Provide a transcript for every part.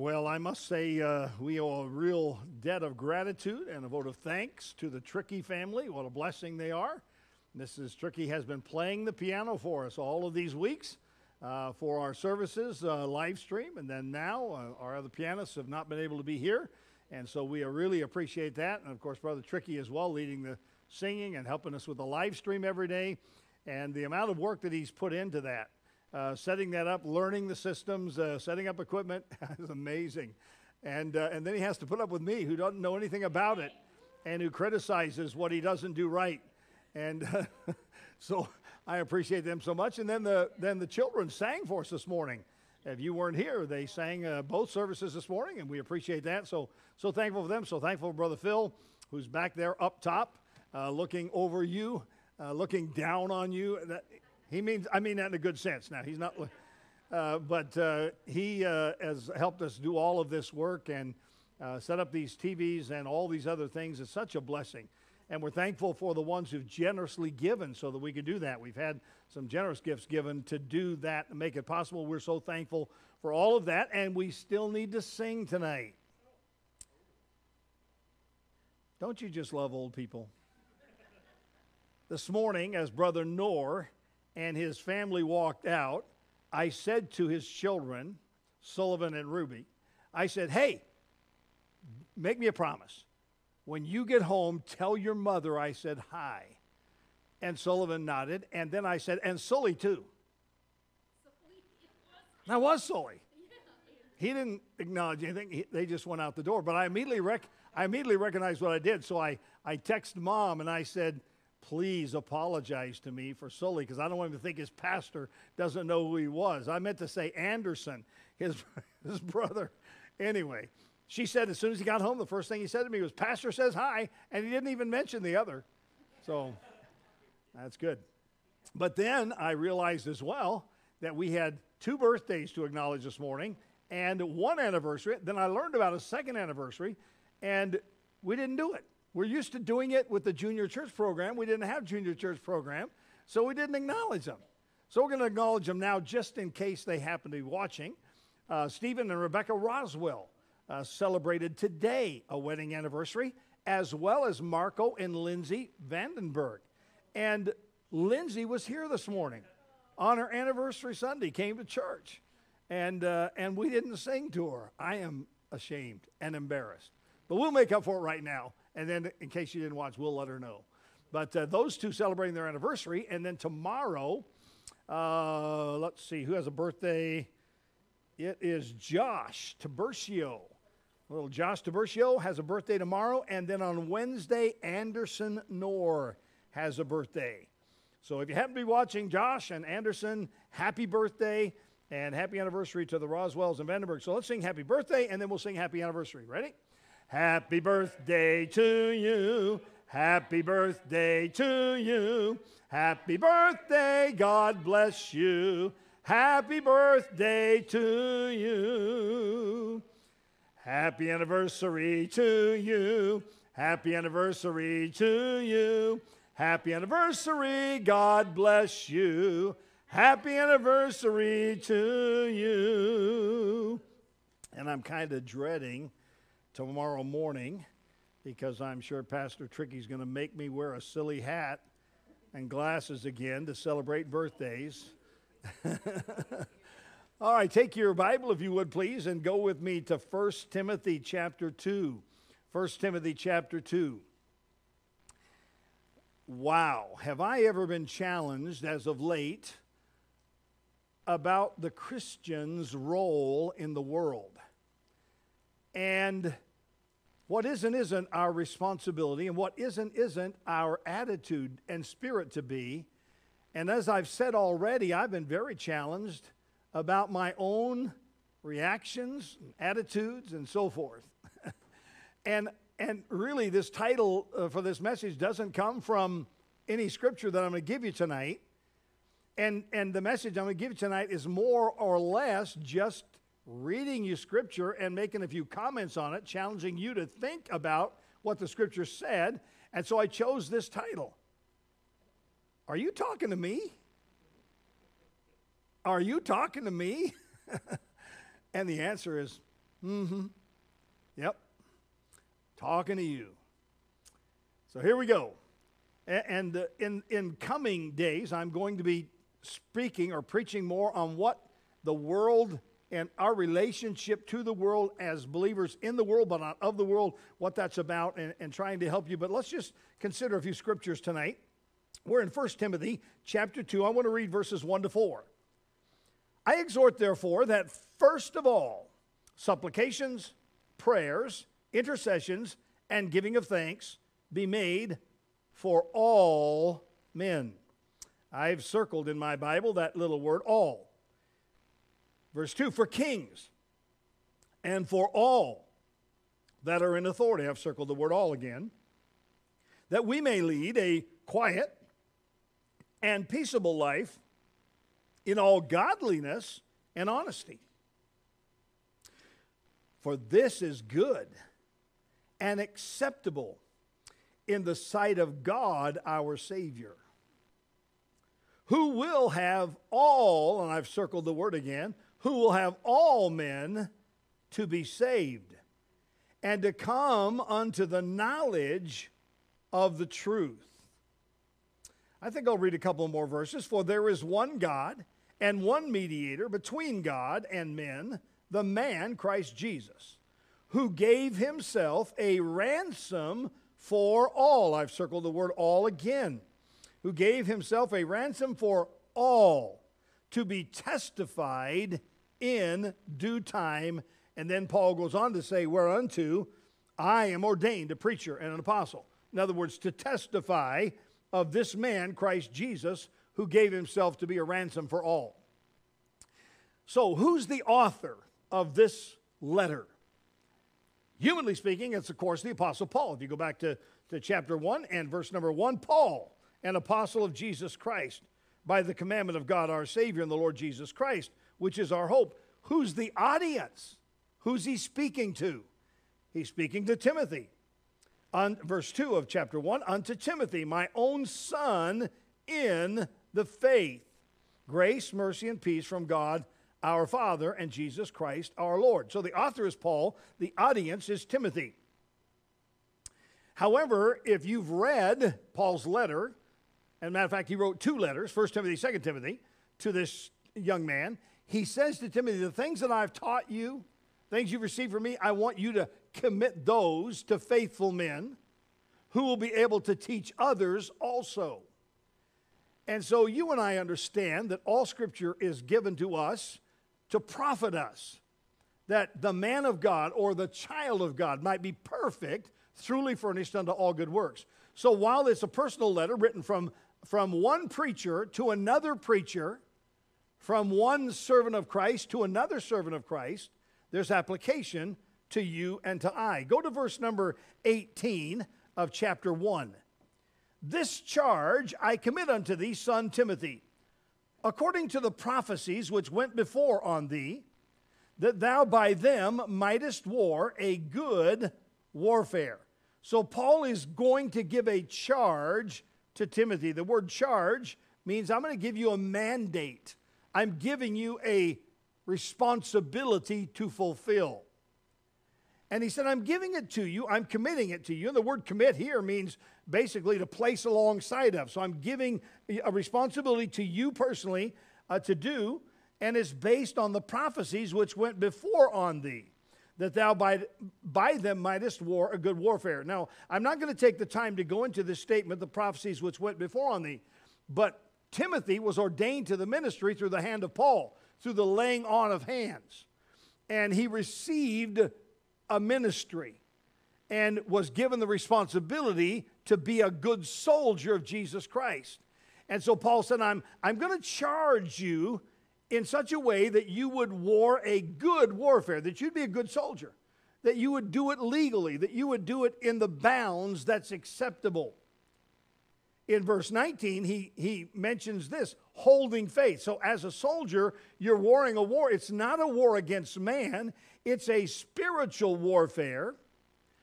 Well, I must say, uh, we owe a real debt of gratitude and a vote of thanks to the Tricky family. What a blessing they are. Mrs. Tricky has been playing the piano for us all of these weeks uh, for our services, uh, live stream, and then now uh, our other pianists have not been able to be here. And so we really appreciate that. And of course, Brother Tricky as well, leading the singing and helping us with the live stream every day. And the amount of work that he's put into that uh, setting that up, learning the systems, uh, setting up equipment is amazing. And, uh, and then he has to put up with me, who doesn't know anything about it and who criticizes what he doesn't do right. And so I appreciate them so much. And then the, then the children sang for us this morning. If you weren't here, they sang uh, both services this morning, and we appreciate that. So, so thankful for them. So thankful for Brother Phil, who's back there up top, uh, looking over you, uh, looking down on you. That, he means, I mean that in a good sense. Now, he's not, uh, but uh, he uh, has helped us do all of this work and uh, set up these TVs and all these other things. It's such a blessing. And we're thankful for the ones who've generously given so that we could do that. We've had some generous gifts given to do that and make it possible. We're so thankful for all of that. And we still need to sing tonight. Don't you just love old people? This morning, as Brother Noor and his family walked out, I said to his children, Sullivan and Ruby, I said, hey, make me a promise. When you get home, tell your mother I said hi. And Sullivan nodded. And then I said, and Sully too. That was Sully. He didn't acknowledge anything. He, they just went out the door. But I immediately, rec- I immediately recognized what I did. So I, I texted mom and I said, please apologize to me for Sully because I don't want him to think his pastor doesn't know who he was. I meant to say Anderson, his, his brother. Anyway, she said as soon as he got home, the first thing he said to me was, Pastor says hi, and he didn't even mention the other. So that's good. But then I realized as well that we had two birthdays to acknowledge this morning and one anniversary. Then I learned about a second anniversary, and we didn't do it. We're used to doing it with the junior church program. We didn't have junior church program, so we didn't acknowledge them. So we're going to acknowledge them now just in case they happen to be watching. Uh, Stephen and Rebecca Roswell uh, celebrated today a wedding anniversary, as well as Marco and Lindsay Vandenberg. And Lindsay was here this morning on her anniversary Sunday, came to church, and, uh, and we didn't sing to her. I am ashamed and embarrassed. But we'll make up for it right now and then, in case you didn't watch, we'll let her know. But uh, those two celebrating their anniversary. And then tomorrow, uh, let's see, who has a birthday? It is Josh Tiburcio. Little Josh Tiburcio has a birthday tomorrow. And then on Wednesday, Anderson Noor has a birthday. So if you happen to be watching Josh and Anderson, happy birthday and happy anniversary to the Roswells and Vandenberg. So let's sing happy birthday and then we'll sing happy anniversary. Ready? Happy birthday to you. Happy birthday to you. Happy birthday, God bless you. Happy birthday to you. Happy anniversary to you. Happy anniversary to you. Happy anniversary, God bless you. Happy anniversary to you. And I'm kind of dreading tomorrow morning because I'm sure Pastor Tricky's going to make me wear a silly hat and glasses again to celebrate birthdays. All right, take your Bible if you would please and go with me to 1 Timothy chapter 2. 1 Timothy chapter 2. Wow, have I ever been challenged as of late about the Christian's role in the world? And what isn't, isn't our responsibility, and what isn't, isn't our attitude and spirit to be. And as I've said already, I've been very challenged about my own reactions, attitudes, and so forth. and, and really, this title uh, for this message doesn't come from any scripture that I'm going to give you tonight. And, and the message I'm going to give you tonight is more or less just reading you scripture and making a few comments on it, challenging you to think about what the scripture said. And so I chose this title Are you talking to me? Are you talking to me? and the answer is Mm-hmm. Yep. Talking to you. So here we go. And uh, in, in coming days, I'm going to be speaking or preaching more on what the world and our relationship to the world as believers in the world, but not of the world, what that's about, and, and trying to help you. But let's just consider a few scriptures tonight. We're in 1 Timothy chapter 2. I want to read verses 1 to 4. I exhort, therefore, that first of all, supplications, prayers, intercessions, and giving of thanks be made for all men. I've circled in my Bible that little word, all. Verse 2 For kings and for all that are in authority, I've circled the word all again, that we may lead a quiet and peaceable life in all godliness and honesty. For this is good and acceptable in the sight of God our Savior, who will have all, and I've circled the word again, who will have all men to be saved and to come unto the knowledge of the truth. I think I'll read a couple more verses. For there is one God and one mediator between God and men, the man Christ Jesus, who gave himself a ransom for all. I've circled the word all again. Who gave himself a ransom for all to be testified in due time. And then Paul goes on to say, Whereunto I am ordained a preacher and an apostle. In other words, to testify of this man, Christ Jesus, who gave himself to be a ransom for all. So, who's the author of this letter? Humanly speaking, it's of course the Apostle Paul. If you go back to, to chapter 1 and verse number 1, Paul, an apostle of Jesus Christ, by the commandment of God our Savior and the Lord Jesus Christ, which is our hope. Who's the audience? Who's he speaking to? He's speaking to Timothy. On verse 2 of chapter 1 Unto Timothy, my own son in the faith. Grace, mercy, and peace from God our Father and Jesus Christ our Lord. So the author is Paul, the audience is Timothy. However, if you've read Paul's letter, and matter of fact, he wrote two letters, 1 Timothy, 2 Timothy, to this young man, he says to Timothy, The things that I've taught you, things you've received from me, I want you to commit those to faithful men who will be able to teach others also. And so you and I understand that all scripture is given to us to profit us, that the man of God or the child of God might be perfect, truly furnished unto all good works. So while it's a personal letter written from, from one preacher to another preacher, from one servant of Christ to another servant of Christ, there's application to you and to I. Go to verse number 18 of chapter 1. This charge I commit unto thee, son Timothy, according to the prophecies which went before on thee, that thou by them mightest war a good warfare. So Paul is going to give a charge to Timothy. The word charge means I'm going to give you a mandate. I'm giving you a responsibility to fulfill. And he said, I'm giving it to you, I'm committing it to you. And the word commit here means basically to place alongside of. So I'm giving a responsibility to you personally uh, to do, and it's based on the prophecies which went before on thee, that thou by, by them mightest war a good warfare. Now, I'm not going to take the time to go into this statement, the prophecies which went before on thee, but Timothy was ordained to the ministry through the hand of Paul, through the laying on of hands. And he received a ministry and was given the responsibility to be a good soldier of Jesus Christ. And so Paul said, I'm, I'm going to charge you in such a way that you would war a good warfare, that you'd be a good soldier, that you would do it legally, that you would do it in the bounds that's acceptable in verse 19, he, he mentions this holding faith. So, as a soldier, you're warring a war. It's not a war against man, it's a spiritual warfare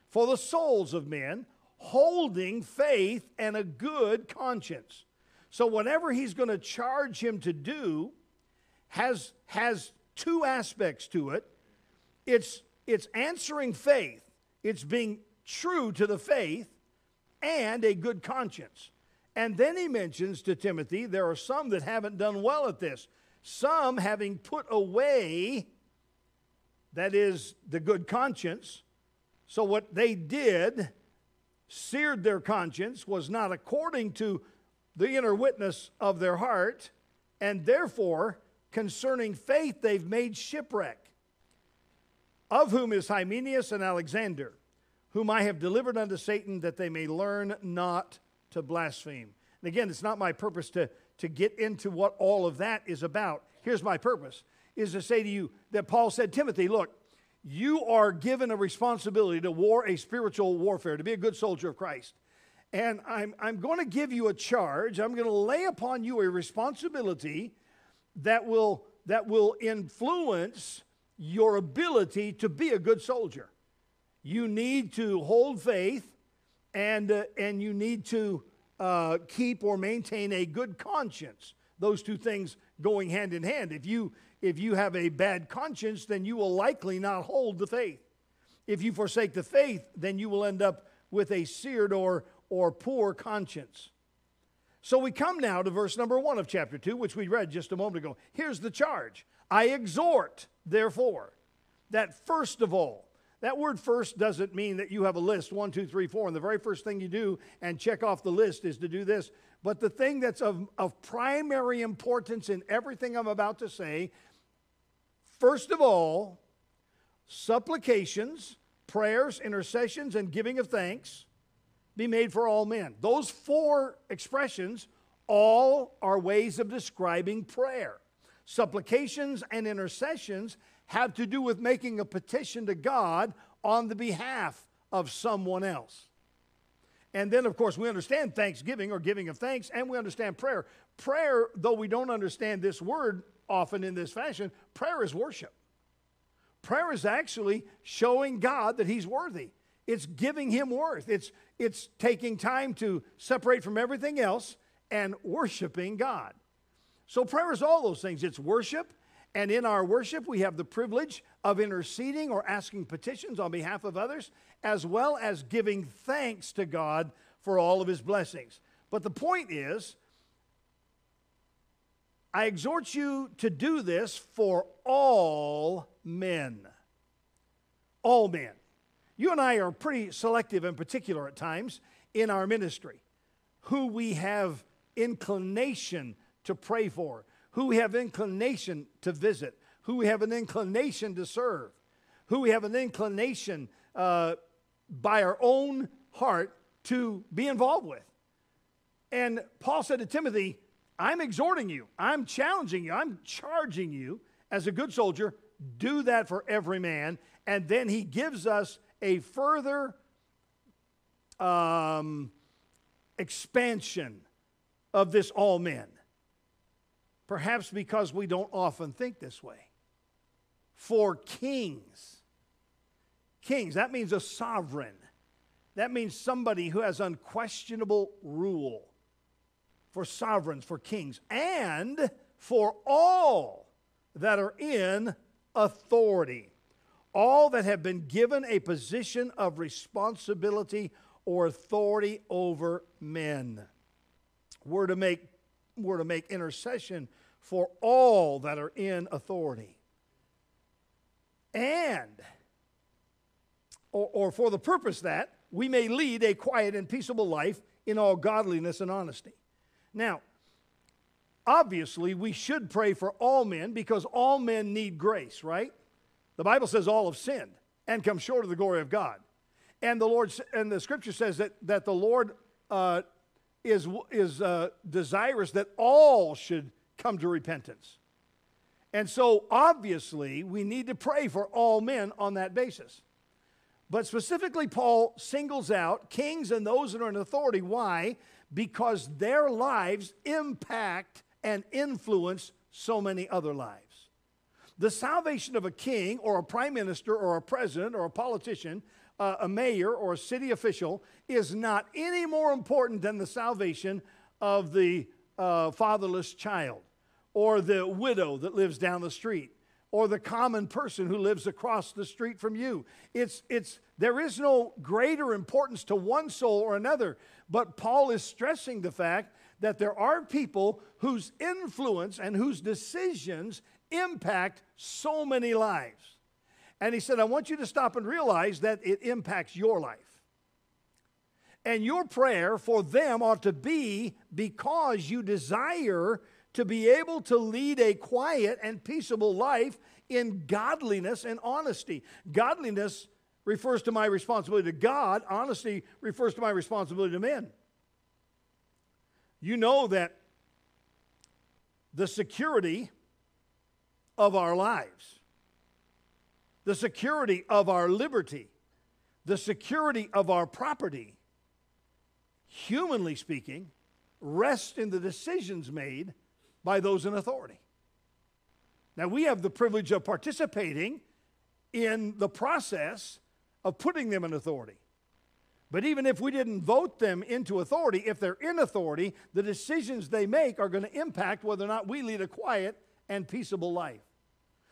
for the souls of men, holding faith and a good conscience. So, whatever he's going to charge him to do has, has two aspects to it it's it's answering faith, it's being true to the faith, and a good conscience. And then he mentions to Timothy there are some that haven't done well at this. Some having put away, that is, the good conscience. So what they did, seared their conscience, was not according to the inner witness of their heart, and therefore, concerning faith, they've made shipwreck. Of whom is Hymenaeus and Alexander, whom I have delivered unto Satan, that they may learn not to blaspheme. And again, it's not my purpose to, to get into what all of that is about. Here's my purpose is to say to you that Paul said, Timothy, look, you are given a responsibility to war a spiritual warfare, to be a good soldier of Christ. And I'm, I'm going to give you a charge. I'm going to lay upon you a responsibility that will, that will influence your ability to be a good soldier. You need to hold faith and, uh, and you need to uh, keep or maintain a good conscience. Those two things going hand in hand. If you, if you have a bad conscience, then you will likely not hold the faith. If you forsake the faith, then you will end up with a seared or, or poor conscience. So we come now to verse number one of chapter two, which we read just a moment ago. Here's the charge I exhort, therefore, that first of all, that word first doesn't mean that you have a list one, two, three, four, and the very first thing you do and check off the list is to do this. But the thing that's of, of primary importance in everything I'm about to say, first of all, supplications, prayers, intercessions, and giving of thanks be made for all men. Those four expressions all are ways of describing prayer. Supplications and intercessions have to do with making a petition to God on the behalf of someone else. And then, of course, we understand thanksgiving or giving of thanks, and we understand prayer. Prayer, though we don't understand this word often in this fashion, prayer is worship. Prayer is actually showing God that He's worthy. It's giving Him worth. It's, it's taking time to separate from everything else and worshiping God. So, prayer is all those things it's worship, and in our worship, we have the privilege of interceding or asking petitions on behalf of others, as well as giving thanks to God for all of his blessings. But the point is, I exhort you to do this for all men. All men. You and I are pretty selective and particular at times in our ministry, who we have inclination to pray for, who we have inclination to visit, who we have an inclination to serve, who we have an inclination uh, by our own heart to be involved with. And Paul said to Timothy, I'm exhorting you, I'm challenging you, I'm charging you as a good soldier, do that for every man. And then he gives us a further um, expansion of this all men. Perhaps because we don't often think this way. For kings, kings, that means a sovereign. That means somebody who has unquestionable rule. For sovereigns, for kings, and for all that are in authority. All that have been given a position of responsibility or authority over men. We're to make we're to make intercession for all that are in authority. And, or, or for the purpose that we may lead a quiet and peaceable life in all godliness and honesty. Now, obviously, we should pray for all men because all men need grace, right? The Bible says all have sinned and come short of the glory of God. And the Lord and the scripture says that, that the Lord uh, is, is uh, desirous that all should come to repentance. And so, obviously, we need to pray for all men on that basis. But specifically, Paul singles out kings and those that are in authority. Why? Because their lives impact and influence so many other lives. The salvation of a king or a prime minister or a president or a politician uh, a mayor or a city official is not any more important than the salvation of the uh, fatherless child or the widow that lives down the street or the common person who lives across the street from you. It's, it's, there is no greater importance to one soul or another, but Paul is stressing the fact that there are people whose influence and whose decisions impact so many lives. And he said, I want you to stop and realize that it impacts your life. And your prayer for them ought to be because you desire to be able to lead a quiet and peaceable life in godliness and honesty. Godliness refers to my responsibility to God, honesty refers to my responsibility to men. You know that the security of our lives, the security of our liberty, the security of our property, humanly speaking, rests in the decisions made by those in authority. Now, we have the privilege of participating in the process of putting them in authority. But even if we didn't vote them into authority, if they're in authority, the decisions they make are going to impact whether or not we lead a quiet and peaceable life.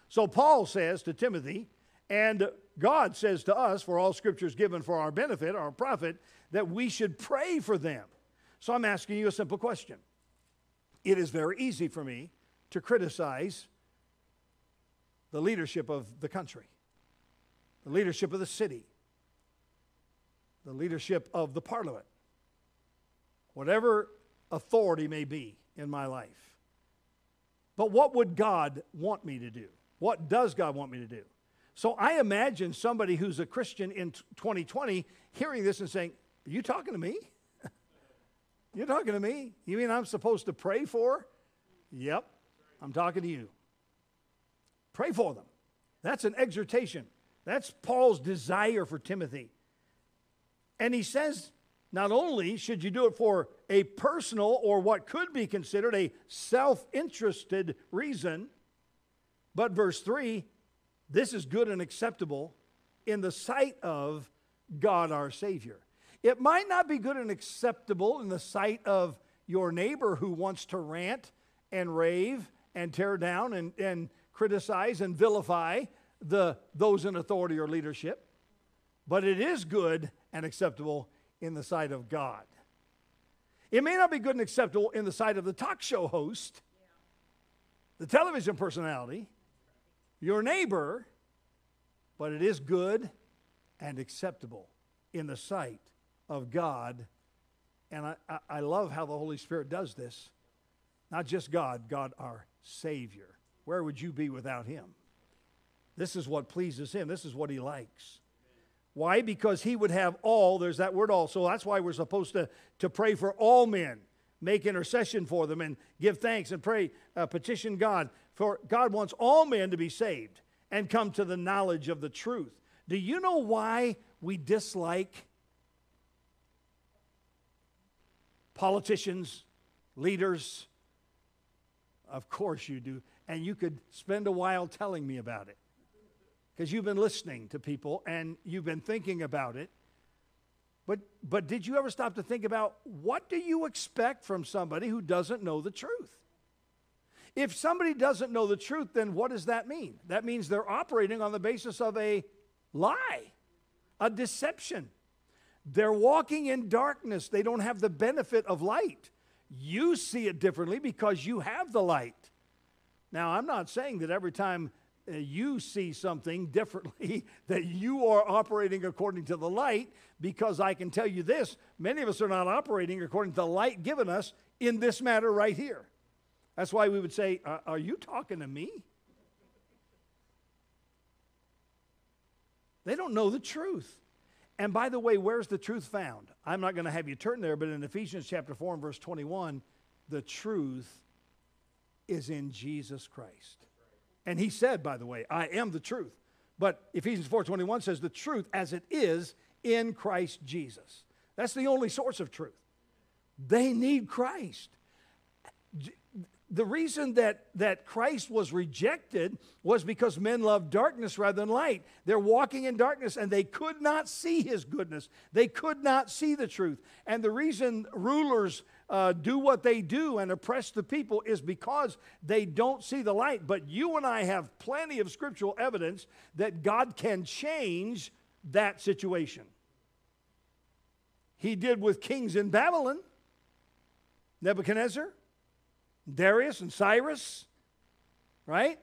So Paul says to Timothy, and God says to us, for all scriptures given for our benefit, our profit, that we should pray for them. So I'm asking you a simple question. It is very easy for me to criticize the leadership of the country, the leadership of the city, the leadership of the parliament, whatever authority may be in my life. But what would God want me to do? What does God want me to do? So I imagine somebody who's a Christian in 2020 hearing this and saying, Are you talking to me? You're talking to me? You mean I'm supposed to pray for? Yep, I'm talking to you. Pray for them. That's an exhortation. That's Paul's desire for Timothy. And he says, not only should you do it for a personal or what could be considered a self interested reason, but verse 3 this is good and acceptable in the sight of God our Savior. It might not be good and acceptable in the sight of your neighbor who wants to rant and rave and tear down and, and criticize and vilify the, those in authority or leadership, but it is good and acceptable in the sight of God. It may not be good and acceptable in the sight of the talk show host, the television personality, your neighbor, but it is good and acceptable in the sight of God. And I, I love how the Holy Spirit does this. Not just God, God our Savior. Where would you be without Him? This is what pleases Him, this is what He likes. Why? Because he would have all, there's that word all. So That's why we're supposed to, to pray for all men, make intercession for them, and give thanks and pray, uh, petition God. For God wants all men to be saved and come to the knowledge of the truth. Do you know why we dislike politicians, leaders? Of course you do. And you could spend a while telling me about it because you've been listening to people and you've been thinking about it. But, but did you ever stop to think about what do you expect from somebody who doesn't know the truth? If somebody doesn't know the truth, then what does that mean? That means they're operating on the basis of a lie, a deception. They're walking in darkness. They don't have the benefit of light. You see it differently because you have the light. Now, I'm not saying that every time uh, you see something differently, that you are operating according to the light, because I can tell you this many of us are not operating according to the light given us in this matter right here. That's why we would say, uh, Are you talking to me? They don't know the truth. And by the way, where's the truth found? I'm not going to have you turn there, but in Ephesians chapter 4 and verse 21, the truth is in Jesus Christ. And he said, by the way, I am the truth. But Ephesians 4:21 says the truth as it is in Christ Jesus. That's the only source of truth. They need Christ the reason that, that Christ was rejected was because men loved darkness rather than light. They're walking in darkness and they could not see his goodness. They could not see the truth. And the reason rulers uh, do what they do and oppress the people is because they don't see the light. But you and I have plenty of scriptural evidence that God can change that situation. He did with kings in Babylon Nebuchadnezzar, Darius, and Cyrus, right?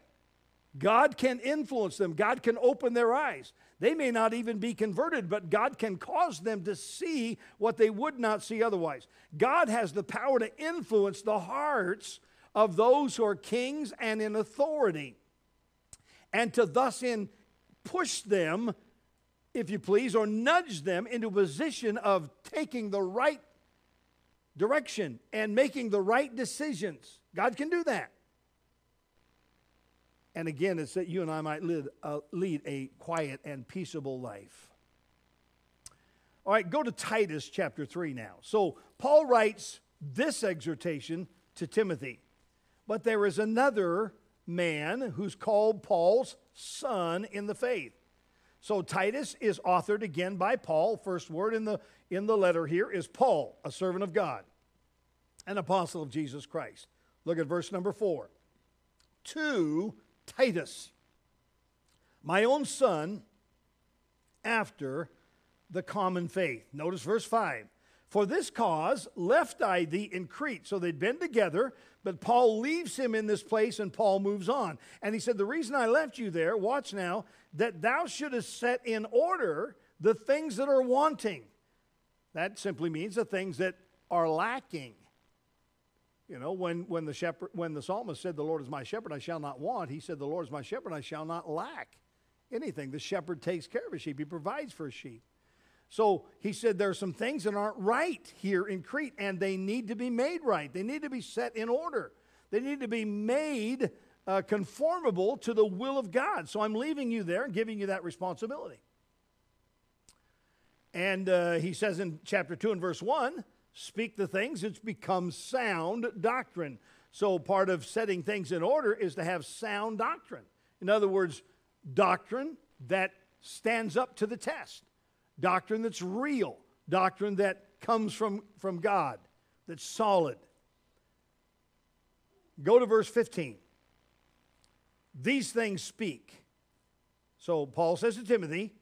God can influence them, God can open their eyes. They may not even be converted, but God can cause them to see what they would not see otherwise. God has the power to influence the hearts of those who are kings and in authority, and to thus in push them, if you please, or nudge them into a position of taking the right direction and making the right decisions. God can do that. And again, it's that you and I might lead, uh, lead a quiet and peaceable life. All right, go to Titus chapter 3 now. So, Paul writes this exhortation to Timothy. But there is another man who's called Paul's son in the faith. So Titus is authored again by Paul. First word in the, in the letter here is Paul, a servant of God, an apostle of Jesus Christ. Look at verse number four. To Titus, my own son, after the common faith. Notice verse 5. For this cause left I thee in Crete. So they'd been together, but Paul leaves him in this place and Paul moves on. And he said, The reason I left you there, watch now, that thou shouldest set in order the things that are wanting. That simply means the things that are lacking. You know, when, when, the shepherd, when the psalmist said, The Lord is my shepherd, I shall not want, he said, The Lord is my shepherd, I shall not lack anything. The shepherd takes care of his sheep, he provides for his sheep. So he said, There are some things that aren't right here in Crete, and they need to be made right. They need to be set in order. They need to be made uh, conformable to the will of God. So I'm leaving you there and giving you that responsibility. And uh, he says in chapter 2 and verse 1 speak the things which become sound doctrine. So, part of setting things in order is to have sound doctrine. In other words, doctrine that stands up to the test, doctrine that's real, doctrine that comes from, from God, that's solid. Go to verse 15. These things speak. So, Paul says to Timothy,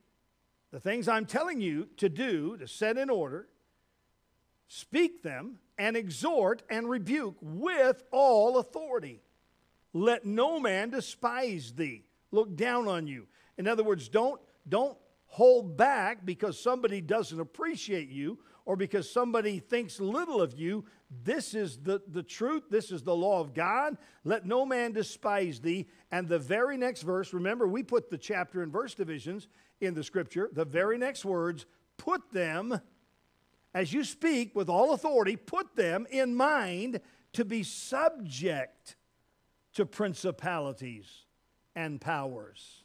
the things I'm telling you to do, to set in order, Speak them and exhort and rebuke with all authority. Let no man despise thee, look down on you. In other words, don't, don't hold back because somebody doesn't appreciate you or because somebody thinks little of you. This is the, the truth. This is the law of God. Let no man despise thee. And the very next verse, remember, we put the chapter and verse divisions in the scripture. The very next words, put them as you speak with all authority, put them in mind to be subject to principalities and powers.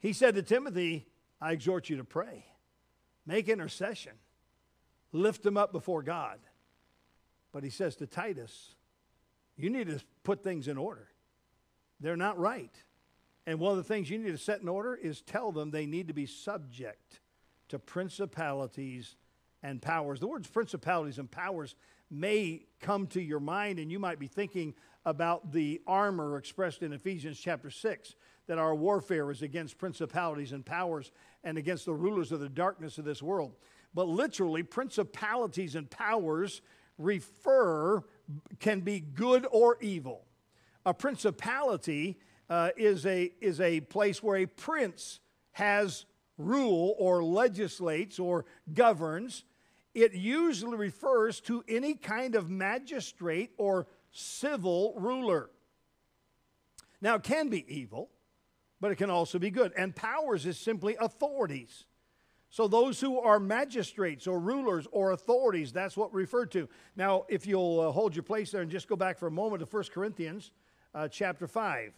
He said to Timothy, I exhort you to pray, make intercession, lift them up before God. But he says to Titus, you need to put things in order. They're not right. And one of the things you need to set in order is tell them they need to be subject to principalities and powers. The words principalities and powers may come to your mind, and you might be thinking about the armor expressed in Ephesians chapter 6 that our warfare is against principalities and powers and against the rulers of the darkness of this world. But literally, principalities and powers refer, can be good or evil. A principality uh, is, a, is a place where a prince has rule or legislates or governs it usually refers to any kind of magistrate or civil ruler. Now, it can be evil, but it can also be good. And powers is simply authorities. So, those who are magistrates or rulers or authorities, that's what referred to. Now, if you'll uh, hold your place there and just go back for a moment to 1 Corinthians uh, chapter 5.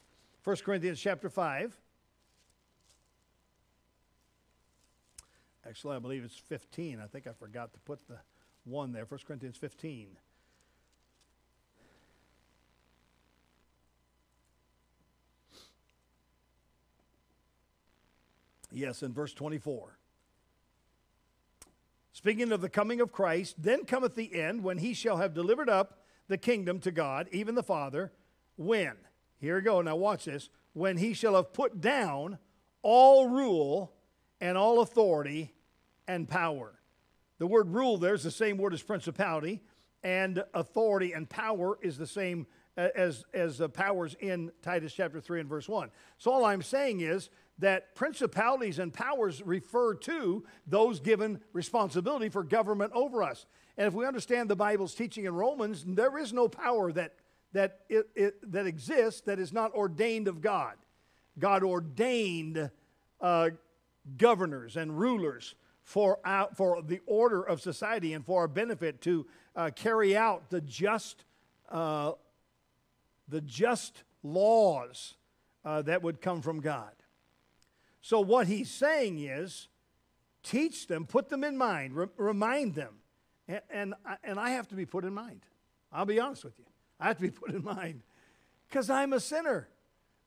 1 Corinthians chapter 5. Actually, I believe it's 15. I think I forgot to put the one there. 1 Corinthians 15. Yes, in verse 24. speaking of the coming of Christ, then cometh the end when he shall have delivered up the kingdom to God, even the Father. When? Here we go. Now watch this. When he shall have put down all rule and all authority and power. The word rule there is the same word as principality, and authority and power is the same as, as uh, powers in Titus chapter 3 and verse 1. So all I'm saying is that principalities and powers refer to those given responsibility for government over us. And if we understand the Bible's teaching in Romans, there is no power that, that, it, it, that exists that is not ordained of God. God ordained uh, governors and rulers for, our, for the order of society and for our benefit to uh, carry out the just, uh, the just laws uh, that would come from God. So, what he's saying is teach them, put them in mind, re- remind them. And, and, and I have to be put in mind. I'll be honest with you. I have to be put in mind because I'm a sinner,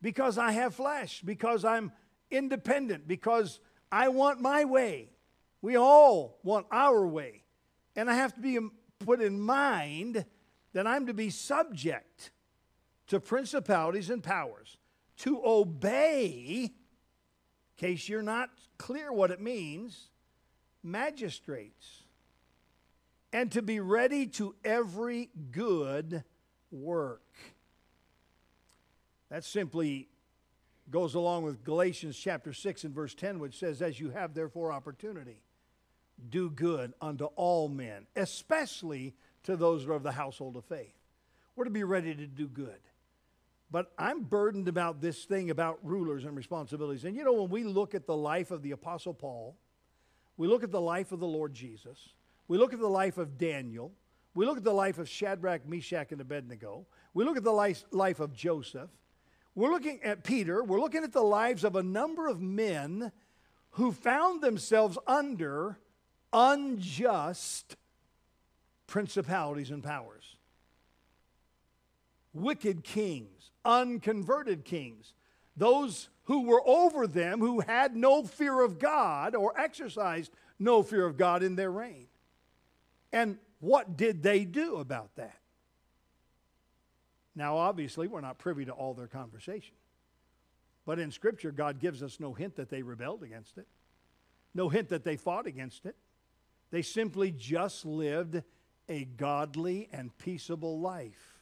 because I have flesh, because I'm independent, because I want my way. We all want our way. And I have to be um, put in mind that I'm to be subject to principalities and powers, to obey case you're not clear what it means, magistrates, and to be ready to every good work. That simply goes along with Galatians chapter 6 and verse 10, which says, As you have therefore opportunity, do good unto all men, especially to those who are of the household of faith. We're to be ready to do good. But I'm burdened about this thing about rulers and responsibilities. And you know, when we look at the life of the Apostle Paul, we look at the life of the Lord Jesus, we look at the life of Daniel, we look at the life of Shadrach, Meshach, and Abednego, we look at the life, life of Joseph, we're looking at Peter, we're looking at the lives of a number of men who found themselves under unjust principalities and powers. Wicked kings, unconverted kings, those who were over them who had no fear of God or exercised no fear of God in their reign. And what did they do about that? Now, obviously, we're not privy to all their conversation. But in Scripture, God gives us no hint that they rebelled against it, no hint that they fought against it. They simply just lived a godly and peaceable life.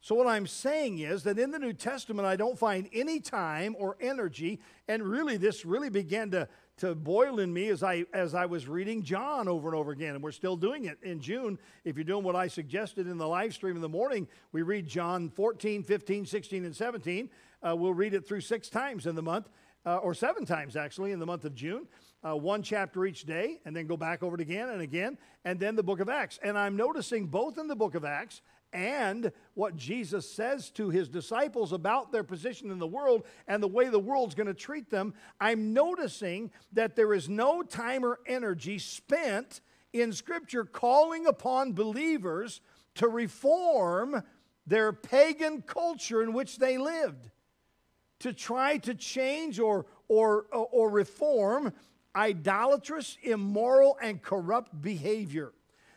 So, what I'm saying is that in the New Testament, I don't find any time or energy, and really, this really began to, to boil in me as I, as I was reading John over and over again. And we're still doing it in June. If you're doing what I suggested in the live stream in the morning, we read John 14, 15, 16, and 17. Uh, we'll read it through six times in the month, uh, or seven times actually, in the month of June. Uh, one chapter each day, and then go back over it again and again, and then the book of Acts. And I'm noticing both in the book of Acts and what Jesus says to his disciples about their position in the world and the way the world's going to treat them, I'm noticing that there is no time or energy spent in Scripture calling upon believers to reform their pagan culture in which they lived, to try to change or, or, or reform idolatrous, immoral, and corrupt behavior.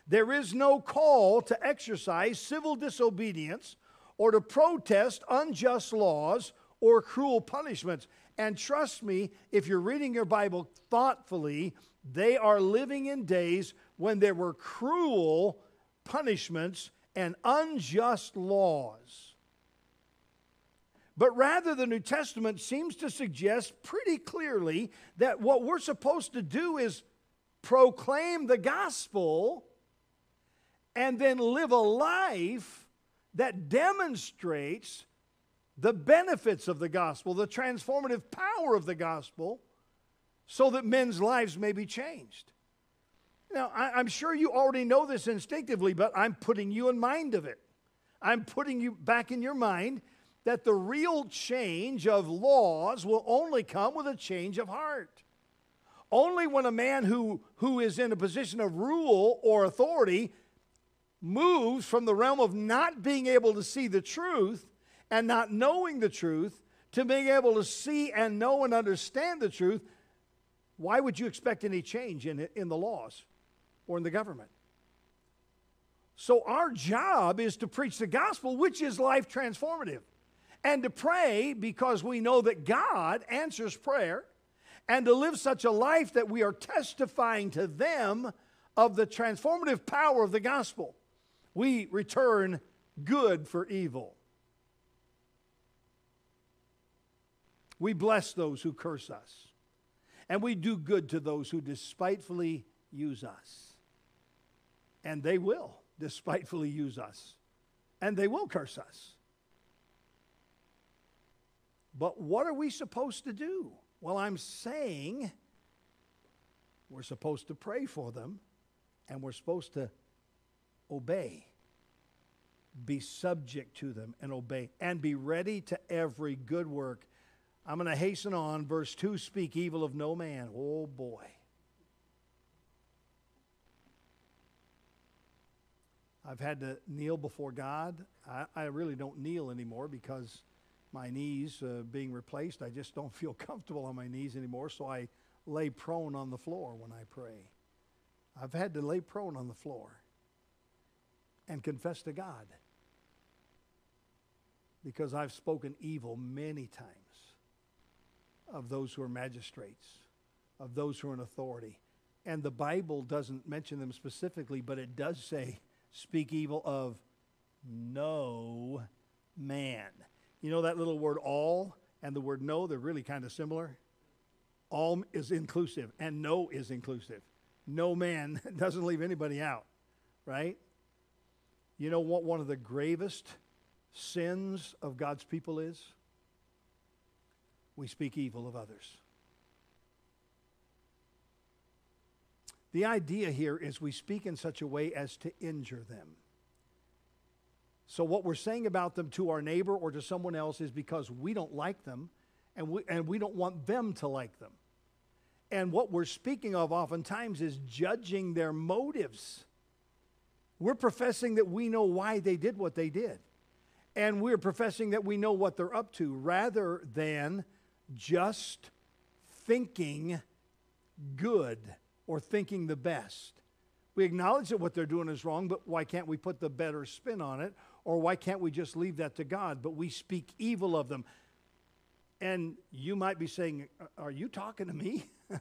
There is no call to exercise civil disobedience or to protest unjust laws or cruel punishments. And trust me, if you're reading your Bible thoughtfully, they are living in days when there were cruel punishments and unjust laws. But rather, the New Testament seems to suggest pretty clearly that what we're supposed to do is proclaim the gospel and then live a life that demonstrates the benefits of the gospel, the transformative power of the gospel, so that men's lives may be changed. Now, I, am sure you already know this instinctively, but I'm putting you in mind of it. I'm putting you back in your mind that the real change of laws will only come with a change of heart. Only when a man who, who is in a position of rule or authority moves from the realm of not being able to see the truth and not knowing the truth to being able to see and know and understand the truth, why would you expect any change in, in the laws or in the government? So, our job is to preach the gospel, which is life transformative, and to pray because we know that God answers prayer, and to live such a life that we are testifying to them of the transformative power of the gospel. We return good for evil. We bless those who curse us, and we do good to those who despitefully use us. And they will despitefully use us, and they will curse us. But what are we supposed to do? Well, I'm saying we're supposed to pray for them, and we're supposed to obey be subject to them and obey, and be ready to every good work I'm going to hasten on. Verse 2 speak evil of no man. Oh boy. I've had to kneel before God. I, I really don't kneel anymore because my knees uh, being replaced, I just don't feel comfortable on my knees anymore, so I lay prone on the floor when I pray. I've had to lay prone on the floor and confess to God because I've spoken evil many times of those who are magistrates, of those who are in authority. And the Bible doesn't mention them specifically, but it does say, speak evil of no man. You know that little word all and the word no, they're really kind of similar. All is inclusive, and no is inclusive. No man doesn't leave anybody out, right? You know what one of the gravest sins of God's people is? we speak evil of others. The idea here is we speak in such a way as to injure them. So, what we're saying about them to our neighbor or to someone else is because we don't like them and we, and we don't want them to like them. And what we're speaking of oftentimes is judging their motives. We're professing that we know why they did what they did. And we're professing that we know what they're up to rather than just thinking good or thinking the best. We acknowledge that what they're doing is wrong, but why can't we put the better spin on it? Or why can't we just leave that to God? But we speak evil of them. And you might be saying, Are you talking to me?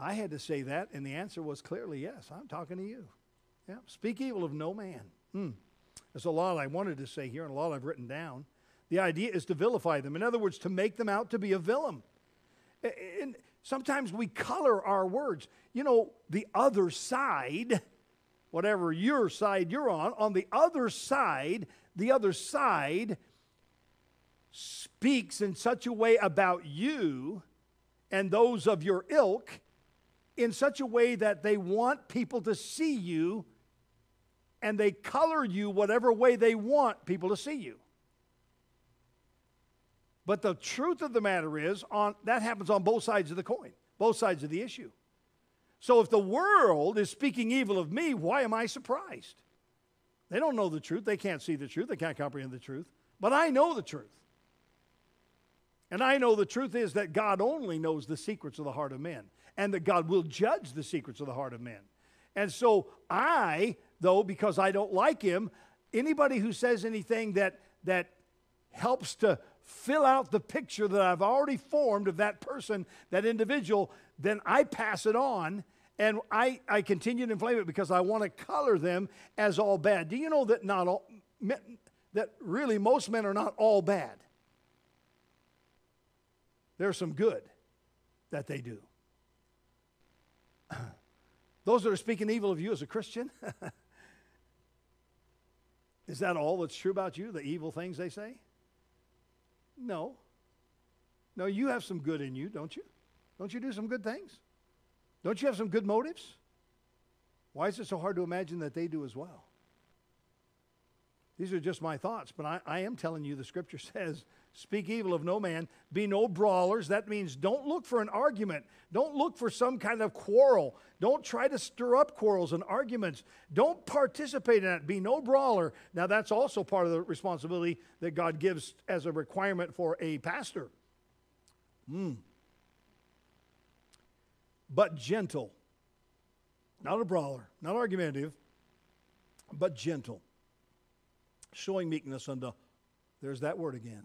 I had to say that, and the answer was clearly yes, I'm talking to you. Yeah, speak evil of no man. Hmm. There's a lot I wanted to say here and a lot I've written down. The idea is to vilify them. In other words, to make them out to be a villain. And sometimes we color our words. You know, the other side, whatever your side you're on, on the other side, the other side speaks in such a way about you and those of your ilk in such a way that they want people to see you and they color you whatever way they want people to see you. But the truth of the matter is, on, that happens on both sides of the coin, both sides of the issue. So if the world is speaking evil of me, why am I surprised? They don't know the truth. They can't see the truth. They can't comprehend the truth. But I know the truth. And I know the truth is that God only knows the secrets of the heart of men, and that God will judge the secrets of the heart of men. And so I, though, because I don't like him, anybody who says anything that that helps to fill out the picture that I've already formed of that person, that individual, then I pass it on and I, I continue to inflame it because I want to color them as all bad. Do you know that not all, men, that really most men are not all bad? There's some good that they do. Those that are speaking evil of you as a Christian, is that all that's true about you, the evil things they say? No. No, you have some good in you, don't you? Don't you do some good things? Don't you have some good motives? Why is it so hard to imagine that they do as well? These are just my thoughts, but I, I, am telling you the scripture says, Speak evil of no man, be no brawlers. That means don't look for an argument, don't look for some kind of quarrel, don't try to stir up quarrels and arguments, don't participate in it, be no brawler. Now, that's also part of the responsibility that God gives as a requirement for a pastor. Hmm. but gentle. Not a brawler, not argumentative, but gentle. Showing meekness unto, there's that word again.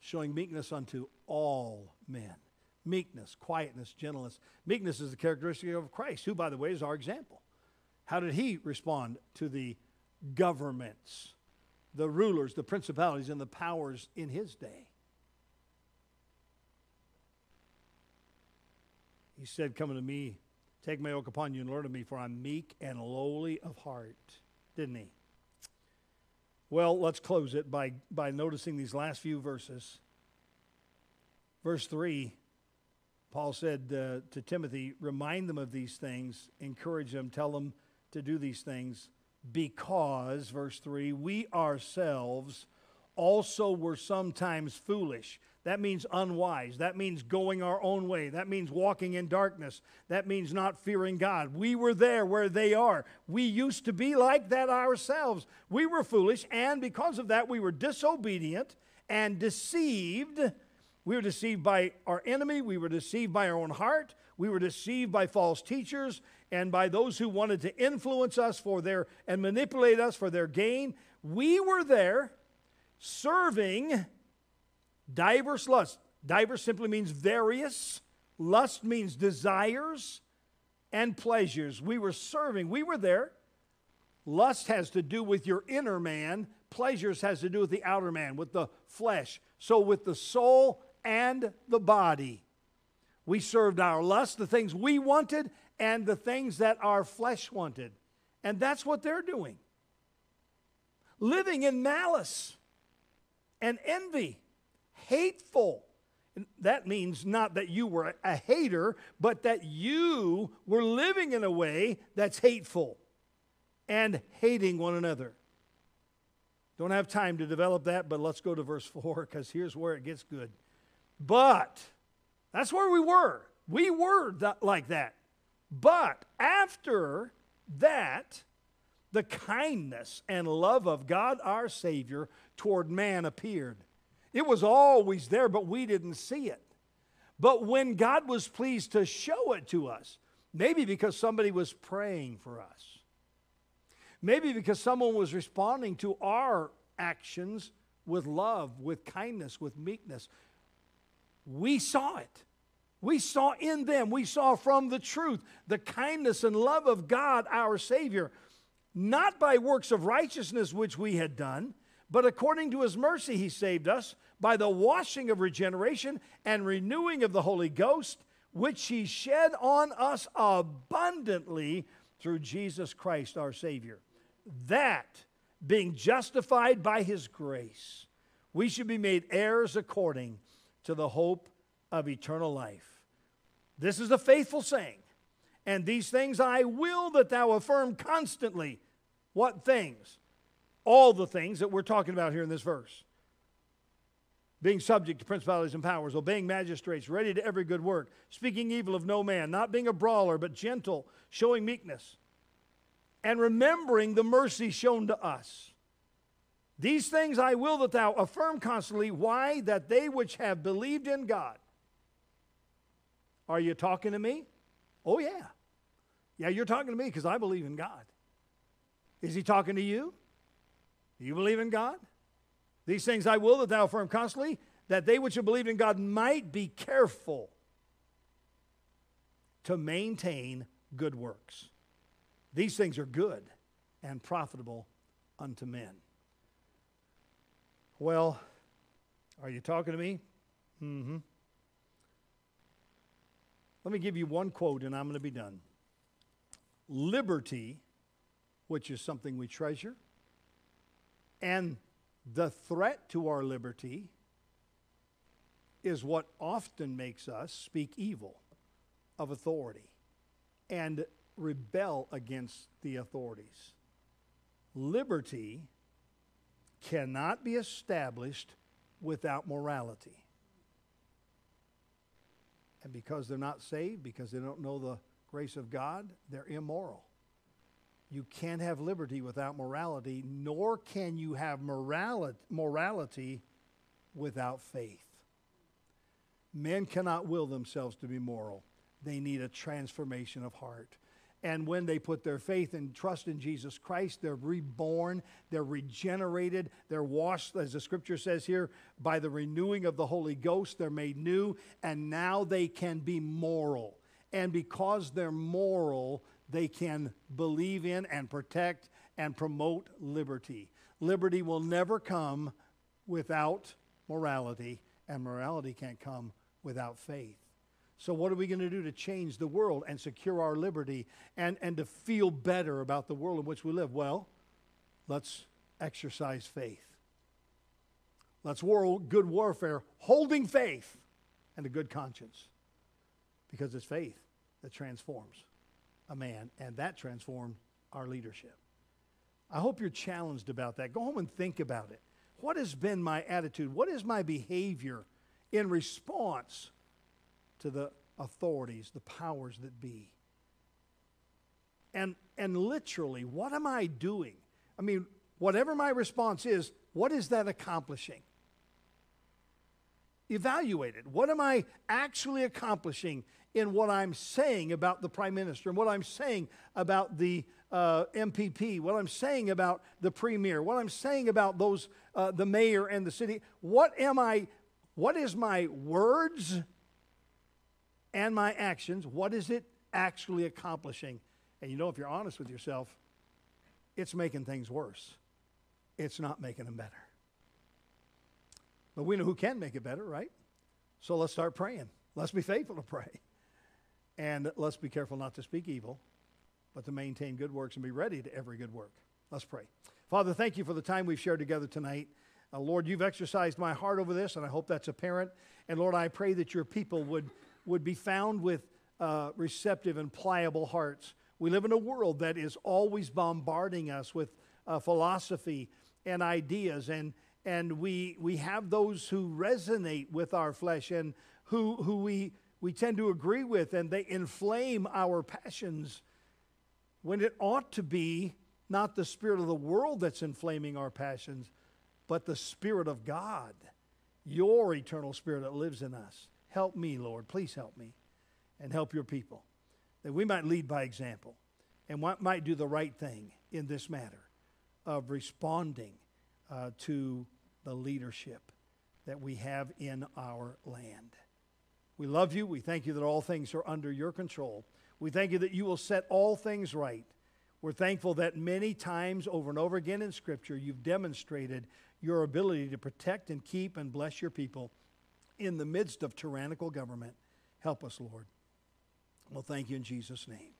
Showing meekness unto all men. Meekness, quietness, gentleness. Meekness is the characteristic of Christ, who, by the way, is our example. How did he respond to the governments, the rulers, the principalities, and the powers in his day? He said, Come to me, take my yoke upon you and learn of me, for I'm meek and lowly of heart. Didn't he? Well, let's close it by, by noticing these last few verses. Verse 3 Paul said uh, to Timothy, remind them of these things, encourage them, tell them to do these things, because, verse 3, we ourselves also were sometimes foolish. That means unwise. That means going our own way. That means walking in darkness. That means not fearing God. We were there where they are. We used to be like that ourselves. We were foolish, and because of that, we were disobedient and deceived we were deceived by our enemy. We were deceived by our own heart. We were deceived by false teachers and by those who wanted to influence us for their and manipulate us for their gain. We were there serving diverse lust. Diverse simply means various. Lust means desires and pleasures. We were serving. We were there. Lust has to do with your inner man. Pleasures has to do with the outer man, with the flesh. So with the soul and the body. We served our lust, the things we wanted, and the things that our flesh wanted. And that's what they're doing. Living in malice and envy, hateful. And that means not that you were a hater, but that you were living in a way that's hateful and hating one another. Don't have time to develop that, but let's go to verse 4 because here's where it gets good. But that's where we were. We were that, like that. But after that, the kindness and love of God our Savior toward man appeared. It was always there, but we didn't see it. But when God was pleased to show it to us, maybe because somebody was praying for us, maybe because someone was responding to our actions with love, with kindness, with meekness, we saw it. We saw in them, we saw from the truth the kindness and love of God our Savior, not by works of righteousness which we had done, but according to His mercy He saved us by the washing of regeneration and renewing of the Holy Ghost, which He shed on us abundantly through Jesus Christ our Savior. That, being justified by His grace, we should be made heirs according to the hope of eternal life. This is a faithful saying. And these things I will that thou affirm constantly. What things? All the things that we're talking about here in this verse. Being subject to principalities and powers, obeying magistrates, ready to every good work, speaking evil of no man, not being a brawler, but gentle, showing meekness, and remembering the mercy shown to us these things I will that thou affirm constantly. Why? That they which have believed in God. Are you talking to me? Oh, yeah. Yeah, you're talking to me because I believe in God. Is he talking to you? Do you believe in God? These things I will that thou affirm constantly, that they which have believed in God might be careful to maintain good works. These things are good and profitable unto men. Well, are you talking to me? Mm hmm. Let me give you one quote and I'm going to be done. Liberty, which is something we treasure, and the threat to our liberty is what often makes us speak evil of authority and rebel against the authorities. Liberty cannot be established without morality. And because they're not saved, because they don't know the grace of God, they're immoral. You can't have liberty without morality, nor can you have morality, morality without faith. Men cannot will themselves to be moral. they need a transformation of heart. And when they put their faith and trust in Jesus Christ, they're reborn, they're regenerated, they're washed, as the scripture says here, by the renewing of the Holy Ghost. They're made new, and now they can be moral. And because they're moral, they can believe in and protect and promote liberty. Liberty will never come without morality, and morality can't come without faith. So, what are we going to do to change the world and secure our liberty and, and to feel better about the world in which we live? Well, let's exercise faith. Let's war good warfare, holding faith and a good conscience. Because it's faith that transforms a man, and that transformed our leadership. I hope you're challenged about that. Go home and think about it. What has been my attitude? What is my behavior in response to the authorities, the powers that be? And, and literally, what am I doing? I mean, whatever my response is, what is that accomplishing? Evaluate it. What am I actually accomplishing in what I'm saying about the prime minister and what I'm saying about the uh, MPP, what I'm saying about the premier, what I'm saying about those, uh, the mayor and the city. What am I, what is my words and my actions? What is it actually accomplishing? And you know, if you're honest with yourself, it's making things worse. It's not making them better. But we know who can make it better, right? So let's start praying. Let's be faithful to pray. And let's be careful not to speak evil, but to maintain good works and be ready to every good work. Let's pray. Father, thank you for the time we've shared together tonight. Uh, Lord, you've exercised my heart over this, and I hope that's apparent. And Lord, I pray that your people would, would be found with uh, receptive and pliable hearts. We live in a world that is always bombarding us with uh, philosophy and ideas, and, and we, we have those who resonate with our flesh and who, who we we tend to agree with, and they inflame our passions when it ought to be not the spirit of the world that's inflaming our passions, but the spirit of God, your eternal spirit that lives in us. Help me, Lord. Please help me and help your people that we might lead by example and might do the right thing in this matter of responding uh, to the leadership that we have in our land. We love you. We thank you that all things are under your control. We thank you that you will set all things right. We're thankful that many times over and over again in Scripture, you've demonstrated your ability to protect and keep and bless your people in the midst of tyrannical government. Help us, Lord. Well, thank you in Jesus' name.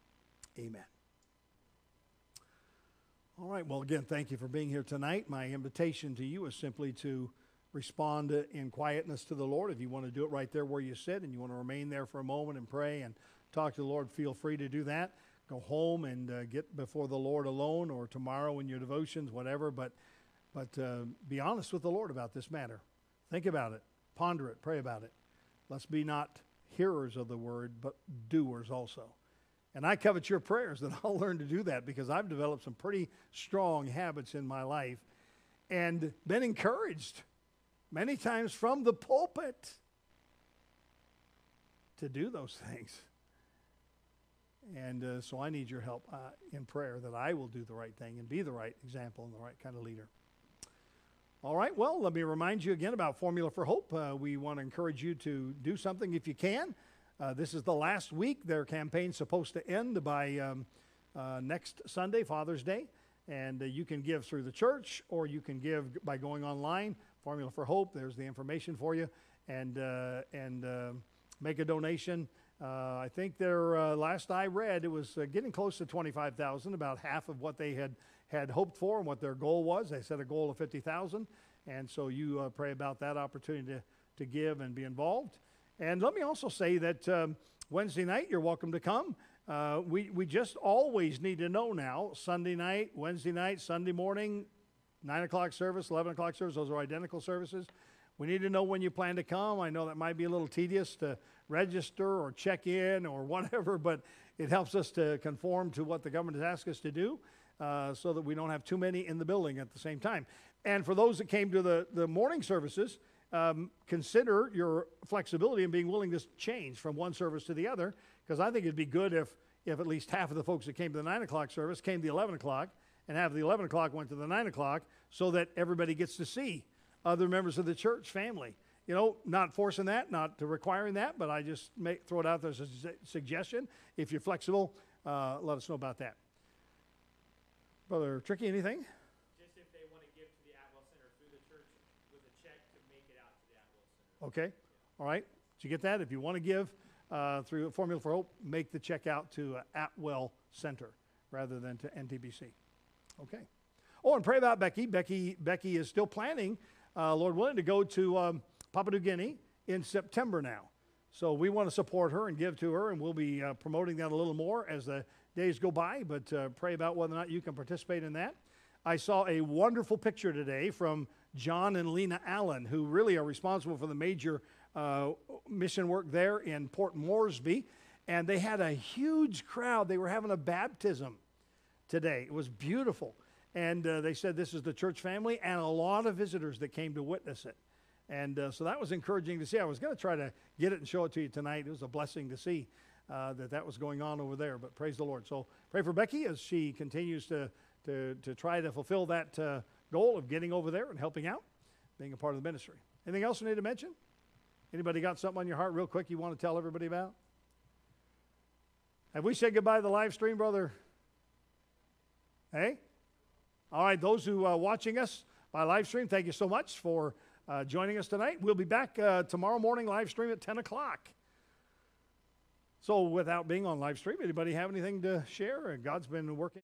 Amen. All right. Well, again, thank you for being here tonight. My invitation to you is simply to respond in quietness to the Lord. If you want to do it right there where you sit and you want to remain there for a moment and pray and talk to the Lord, feel free to do that. Go home and uh, get before the Lord alone or tomorrow in your devotions, whatever. But, but uh, be honest with the Lord about this matter. Think about it, ponder it, pray about it. Let's be not hearers of the word, but doers also. And I covet your prayers that I'll learn to do that because I've developed some pretty strong habits in my life and been encouraged many times from the pulpit to do those things. And uh, so I need your help uh, in prayer that I will do the right thing and be the right example and the right kind of leader. All right, well, let me remind you again about Formula for Hope. Uh, we want to encourage you to do something if you can. Uh, this is the last week. Their campaign's supposed to end by um, uh, next Sunday, Father's Day. And uh, you can give through the church or you can give by going online Formula for Hope. There's the information for you, and uh, and uh, make a donation. Uh, I think their uh, last I read, it was uh, getting close to 25,000, about half of what they had had hoped for and what their goal was. They set a goal of 50,000, and so you uh, pray about that opportunity to, to give and be involved. And let me also say that um, Wednesday night, you're welcome to come. We, we just always need to know now Sunday night, Wednesday night, Sunday morning, 9 o'clock service, 11 o'clock service, those are identical services. We need to know when you plan to come. I know that might be a little tedious to register or check in or whatever, but it helps us to conform to what the government has asked us to do uh, so that we don't have too many in the building at the same time. And for those that came to the, the morning services, um, consider your flexibility and being willing to change from one service to the other. Because I think it'd be good if, if at least half of the folks that came to the 9 o'clock service came to the 11 o'clock, and of the 11 o'clock went to the 9 o'clock so that everybody gets to see other members of the church family. You know, not forcing that, not requiring that, but I just make, throw it out there as a su- suggestion. If you're flexible, uh, let us know about that. Brother Tricky, anything? just if they want to give to the Atwell Center through the church with a check to make it out to the Atwell Center. Okay. All right. Did you get that? If you want to give uh, through Formula for Hope, make the check out to uh, Atwell Center rather than to NTBC. Okay. Oh, and pray about Becky. Becky, Becky is still planning, uh, Lord willing, to go to um, Papua New Guinea in September now. So we want to support her and give to her, and we'll be uh, promoting that a little more as the days go by. But uh, pray about whether or not you can participate in that. I saw a wonderful picture today from John and Lena Allen, who really are responsible for the major uh, mission work there in Port Moresby. And they had a huge crowd. They were having a baptism today. It was beautiful. And uh, they said this is the church family and a lot of visitors that came to witness it. And uh, so that was encouraging to see. I was going to try to get it and show it to you tonight. It was a blessing to see uh, that that was going on over there. But praise the Lord. So pray for Becky as she continues to, to, to try to fulfill that uh, goal of getting over there and helping out, being a part of the ministry. Anything else you need to mention? Anybody got something on your heart real quick you want to tell everybody about? Have we said goodbye to the live stream, brother? Hey? All right, those who are watching us by live stream, thank you so much for uh, joining us tonight. We'll be back uh, tomorrow morning live stream at 10 o'clock. So, without being on live stream, anybody have anything to share? God's been working.